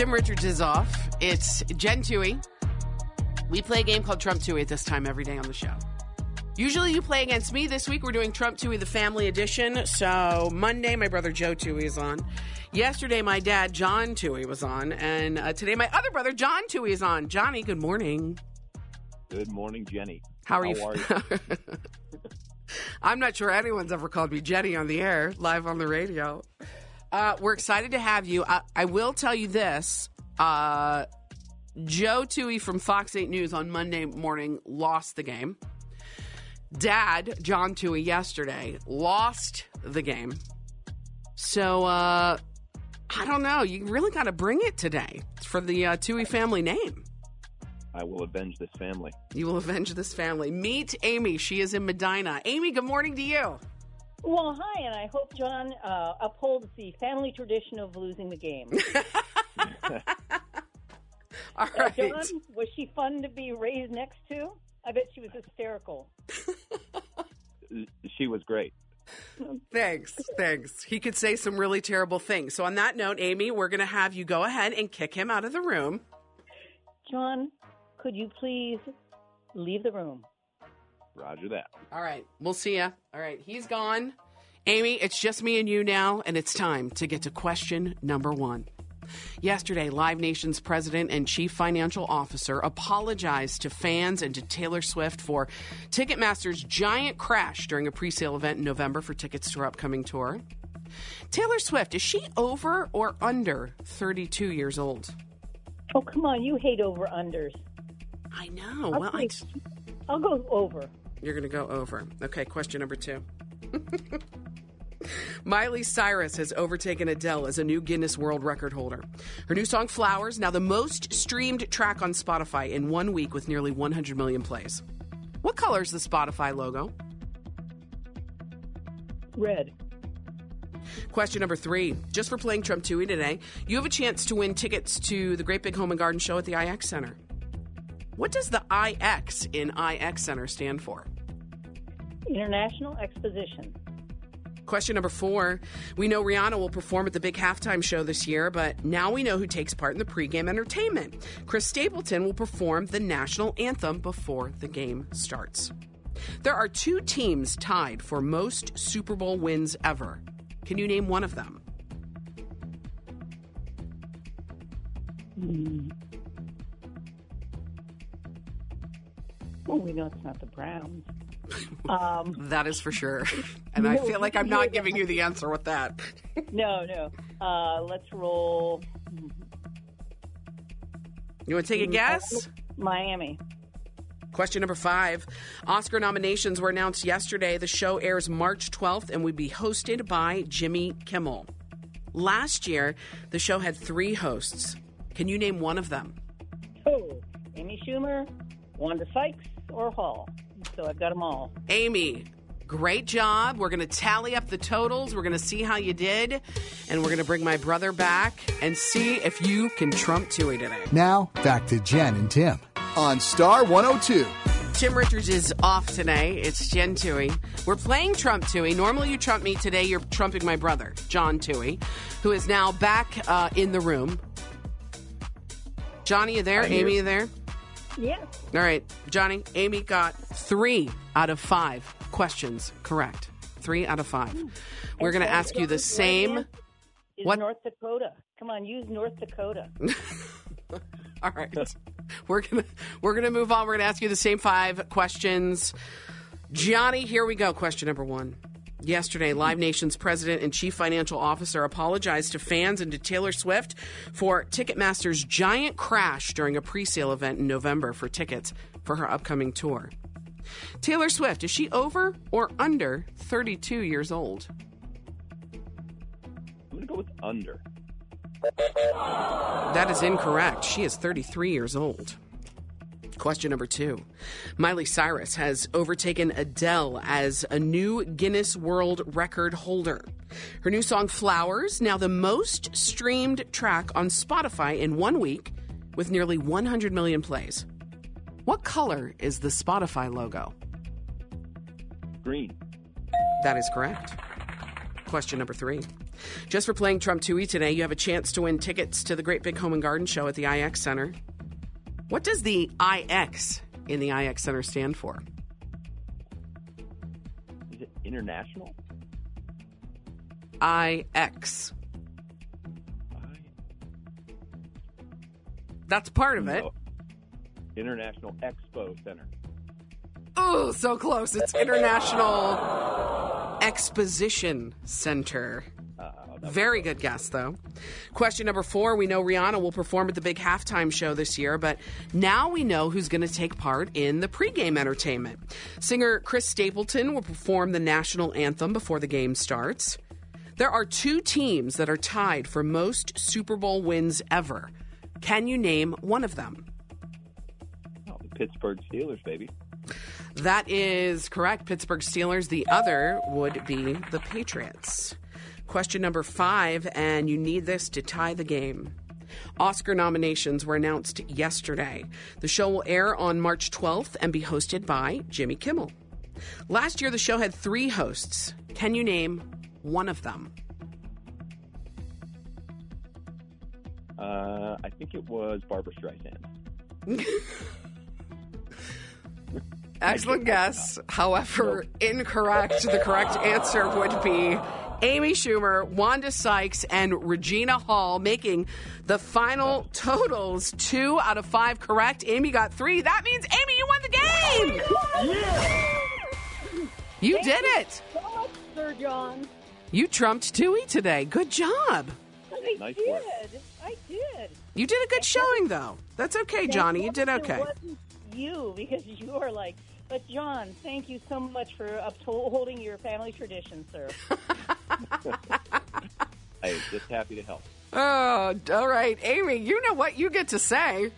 Tim Richards is off. It's Jen Toohey. We play a game called Trump Toohey at this time every day on the show. Usually you play against me. This week we're doing Trump Toohey, the family edition. So Monday, my brother Joe Toohey is on. Yesterday, my dad John Toohey was on. And uh, today, my other brother John Toohey is on. Johnny, good morning. Good morning, Jenny. How are you? How are you? I'm not sure anyone's ever called me Jenny on the air, live on the radio. Uh, we're excited to have you. I, I will tell you this. Uh, Joe Toohey from Fox 8 News on Monday morning lost the game. Dad, John Toohey, yesterday lost the game. So, uh, I don't know. You really got to bring it today It's for the uh, Toohey family name. I will avenge this family. You will avenge this family. Meet Amy. She is in Medina. Amy, good morning to you. Well, hi, and I hope John uh, upholds the family tradition of losing the game. All Uh, right. John, was she fun to be raised next to? I bet she was hysterical. She was great. Thanks. Thanks. He could say some really terrible things. So, on that note, Amy, we're going to have you go ahead and kick him out of the room. John, could you please leave the room? Roger that. All right. We'll see ya. All right. He's gone. Amy, it's just me and you now, and it's time to get to question number one. Yesterday, Live Nation's president and chief financial officer apologized to fans and to Taylor Swift for Ticketmaster's giant crash during a presale event in November for tickets to her upcoming tour. Taylor Swift, is she over or under 32 years old? Oh, come on, you hate over unders. I know. Well, I, take- I'll go over. You're going to go over. Okay, question number two. Miley Cyrus has overtaken Adele as a new Guinness World Record holder. Her new song Flowers, now the most streamed track on Spotify in one week with nearly 100 million plays. What color is the Spotify logo? Red. Question number three. Just for playing Trump Toohey today, you have a chance to win tickets to the Great Big Home and Garden Show at the IX Center. What does the IX in IX Center stand for? International Exposition. Question number four. We know Rihanna will perform at the big halftime show this year, but now we know who takes part in the pregame entertainment. Chris Stapleton will perform the national anthem before the game starts. There are two teams tied for most Super Bowl wins ever. Can you name one of them? Oh, we know it's not the Browns. Um, That is for sure. And I feel like I'm not giving you the answer with that. no, no. Uh, let's roll You want to take a guess? Miami. Question number five. Oscar nominations were announced yesterday. The show airs March 12th and will be hosted by Jimmy Kimmel. Last year, the show had three hosts. Can you name one of them? Oh, Amy Schumer, Wanda Sykes, or Hall. So I've got them all. Amy, great job. We're going to tally up the totals. We're going to see how you did. And we're going to bring my brother back and see if you can trump Toohey today. Now, back to Jen and Tim on Star 102. Tim Richards is off today. It's Jen Toohey. We're playing Trump Toohey. Normally you trump me. Today you're trumping my brother, John Toohey, who is now back uh, in the room. Johnny, you there? Amy, you there? Yes. All right, Johnny. Amy got three out of five questions correct. Three out of five. Hmm. We're going to ask you the same. Is What- North Dakota. Come on, use North Dakota. All right. We're gonna we're gonna move on. We're gonna ask you the same five questions. Johnny, here we go. Question number one. Yesterday, Live Nation's president and chief financial officer apologized to fans and to Taylor Swift for Ticketmaster's giant crash during a pre-sale event in November for tickets for her upcoming tour. Taylor Swift, is she over or under 32 years old? I'm going to go with under. That is incorrect. She is 33 years old. Question number two Miley Cyrus has overtaken Adele as a new Guinness World Record holder. Her new song Flowers, now the most streamed track on Spotify in one week with nearly 100 million plays. What color is the Spotify logo? Green. That is correct. Question number three. Just for playing Trump Toohey today, you have a chance to win tickets to the Great Big Home and Garden Show at the IX Center. What does the IX in the IX Center stand for? Is it international? IX. That's part of it. No. International Expo Center. Oh, so close. It's International Exposition Center. Very good guess, though. Question number four We know Rihanna will perform at the big halftime show this year, but now we know who's going to take part in the pregame entertainment. Singer Chris Stapleton will perform the national anthem before the game starts. There are two teams that are tied for most Super Bowl wins ever. Can you name one of them? Oh, the Pittsburgh Steelers, baby. That is correct. Pittsburgh Steelers. The other would be the Patriots. Question number five, and you need this to tie the game. Oscar nominations were announced yesterday. The show will air on March 12th and be hosted by Jimmy Kimmel. Last year, the show had three hosts. Can you name one of them? Uh, I think it was Barbara Streisand. Excellent guess. However, incorrect. The correct answer would be Amy Schumer, Wanda Sykes, and Regina Hall, making the final totals two out of five correct. Amy got three. That means, Amy, you won the game! You did it! So much, Sir John. You trumped Toohey today. Good job. I Nice did. work. I did. You did a good showing, though. That's okay, Johnny. You did It okay. wasn't you because you are like. But John, thank you so much for upholding your family tradition, sir. Hey, just happy to help. Oh, all right. Amy, you know what you get to say.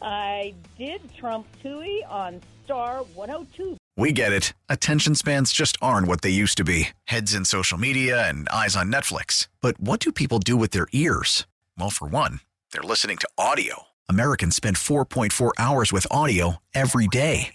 I did trump Toohey on Star 102. We get it. Attention spans just aren't what they used to be heads in social media and eyes on Netflix. But what do people do with their ears? Well, for one, they're listening to audio. Americans spend 4.4 hours with audio every day.